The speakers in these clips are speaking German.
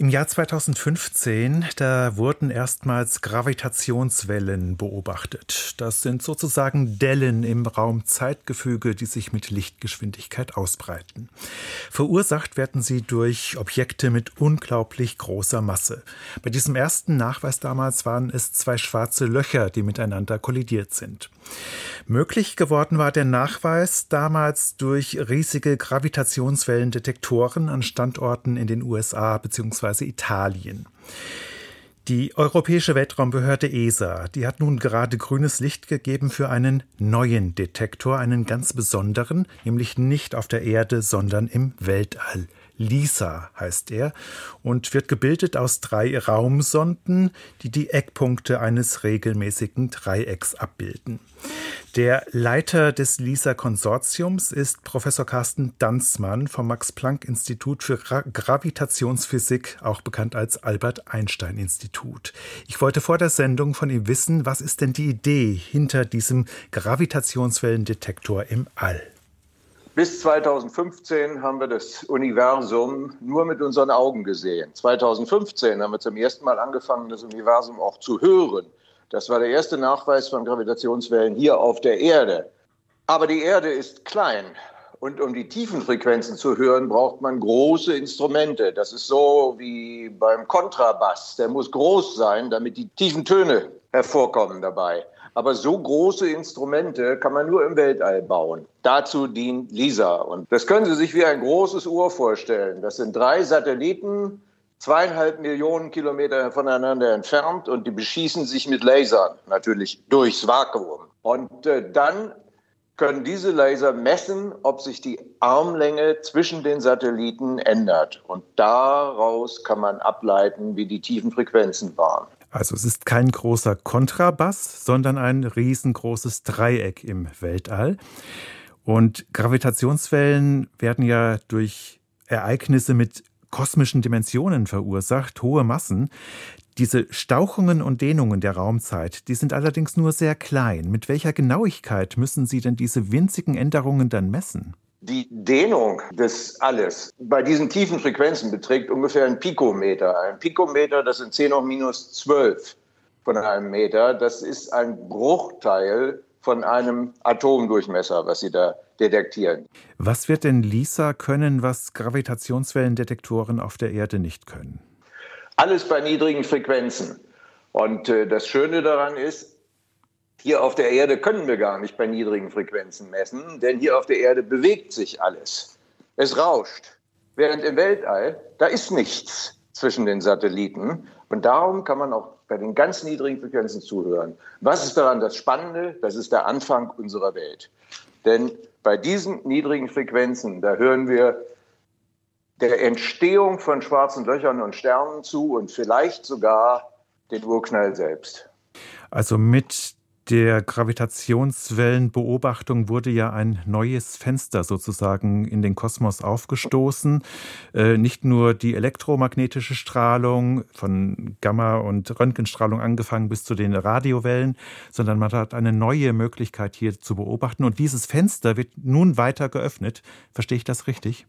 Im Jahr 2015, da wurden erstmals Gravitationswellen beobachtet. Das sind sozusagen Dellen im Raumzeitgefüge, die sich mit Lichtgeschwindigkeit ausbreiten. Verursacht werden sie durch Objekte mit unglaublich großer Masse. Bei diesem ersten Nachweis damals waren es zwei schwarze Löcher, die miteinander kollidiert sind. Möglich geworden war der Nachweis damals durch riesige Gravitationswellendetektoren an Standorten in den USA bzw beziehungsweise Italien. Die Europäische Weltraumbehörde ESA, die hat nun gerade grünes Licht gegeben für einen neuen Detektor, einen ganz besonderen, nämlich nicht auf der Erde, sondern im Weltall. LISA heißt er und wird gebildet aus drei Raumsonden, die die Eckpunkte eines regelmäßigen Dreiecks abbilden. Der Leiter des LISA-Konsortiums ist Professor Carsten Danzmann vom Max-Planck-Institut für Gra Gravitationsphysik, auch bekannt als Albert-Einstein-Institut. Ich wollte vor der Sendung von ihm wissen, was ist denn die Idee hinter diesem Gravitationswellendetektor im All? Bis 2015 haben wir das Universum nur mit unseren Augen gesehen. 2015 haben wir zum ersten Mal angefangen, das Universum auch zu hören. Das war der erste Nachweis von Gravitationswellen hier auf der Erde. Aber die Erde ist klein. Und um die tiefen Frequenzen zu hören, braucht man große Instrumente. Das ist so wie beim Kontrabass. Der muss groß sein, damit die tiefen Töne hervorkommen dabei. Aber so große Instrumente kann man nur im Weltall bauen. Dazu dient LISA. Und das können Sie sich wie ein großes Uhr vorstellen. Das sind drei Satelliten, zweieinhalb Millionen Kilometer voneinander entfernt und die beschießen sich mit Lasern, natürlich durchs Vakuum. Und äh, dann können diese Laser messen, ob sich die Armlänge zwischen den Satelliten ändert. Und daraus kann man ableiten, wie die tiefen Frequenzen waren. Also es ist kein großer Kontrabass, sondern ein riesengroßes Dreieck im Weltall. Und Gravitationswellen werden ja durch Ereignisse mit kosmischen Dimensionen verursacht, hohe Massen. Diese Stauchungen und Dehnungen der Raumzeit, die sind allerdings nur sehr klein. Mit welcher Genauigkeit müssen Sie denn diese winzigen Änderungen dann messen? Die Dehnung des Alles bei diesen tiefen Frequenzen beträgt ungefähr ein Pikometer. Ein Pikometer, das sind 10 hoch minus 12 von einem Meter. Das ist ein Bruchteil von einem Atomdurchmesser, was Sie da detektieren. Was wird denn LISA können, was Gravitationswellendetektoren auf der Erde nicht können? Alles bei niedrigen Frequenzen. Und äh, das Schöne daran ist, hier auf der Erde können wir gar nicht bei niedrigen Frequenzen messen, denn hier auf der Erde bewegt sich alles. Es rauscht. Während im Weltall, da ist nichts zwischen den Satelliten. Und darum kann man auch bei den ganz niedrigen Frequenzen zuhören. Was ist daran das Spannende? Das ist der Anfang unserer Welt. Denn bei diesen niedrigen Frequenzen, da hören wir der Entstehung von schwarzen Löchern und Sternen zu und vielleicht sogar den Urknall selbst. Also mit der Gravitationswellenbeobachtung wurde ja ein neues Fenster sozusagen in den Kosmos aufgestoßen. Äh, nicht nur die elektromagnetische Strahlung von Gamma- und Röntgenstrahlung angefangen bis zu den Radiowellen, sondern man hat eine neue Möglichkeit hier zu beobachten. Und dieses Fenster wird nun weiter geöffnet. Verstehe ich das richtig?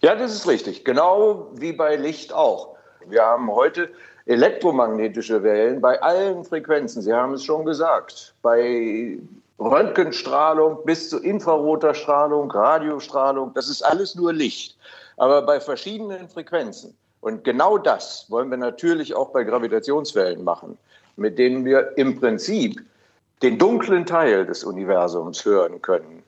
Ja, das ist richtig. Genau wie bei Licht auch. Wir haben heute elektromagnetische Wellen bei allen Frequenzen. Sie haben es schon gesagt. Bei Röntgenstrahlung bis zu infraroter Strahlung, Radiostrahlung, das ist alles nur Licht. Aber bei verschiedenen Frequenzen. Und genau das wollen wir natürlich auch bei Gravitationswellen machen, mit denen wir im Prinzip den dunklen Teil des Universums hören können.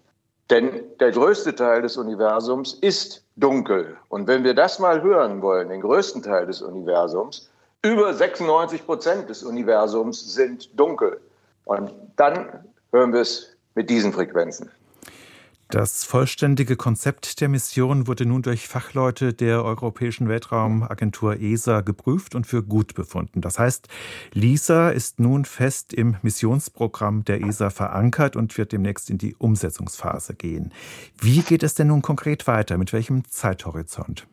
Denn der größte Teil des Universums ist dunkel. Und wenn wir das mal hören wollen, den größten Teil des Universums, über 96 Prozent des Universums sind dunkel. Und dann hören wir es mit diesen Frequenzen. Das vollständige Konzept der Mission wurde nun durch Fachleute der Europäischen Weltraumagentur ESA geprüft und für gut befunden. Das heißt, LISA ist nun fest im Missionsprogramm der ESA verankert und wird demnächst in die Umsetzungsphase gehen. Wie geht es denn nun konkret weiter? Mit welchem Zeithorizont?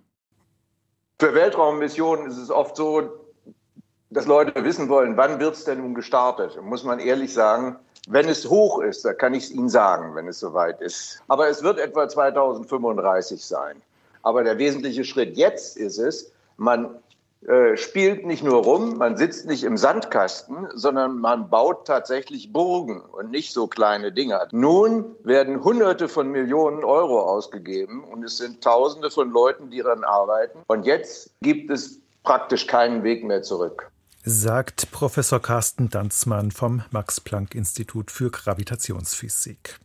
Für Weltraummissionen ist es oft so, dass Leute wissen wollen, wann wird es denn nun gestartet? Muss man ehrlich sagen, wenn es hoch ist, da kann ich es Ihnen sagen, wenn es soweit ist. Aber es wird etwa 2035 sein. Aber der wesentliche Schritt jetzt ist es, man äh, spielt nicht nur rum, man sitzt nicht im Sandkasten, sondern man baut tatsächlich Burgen und nicht so kleine Dinger. Nun werden Hunderte von Millionen Euro ausgegeben und es sind Tausende von Leuten, die daran arbeiten. Und jetzt gibt es praktisch keinen Weg mehr zurück. Sagt Professor Carsten Danzmann vom Max-Planck-Institut für Gravitationsphysik.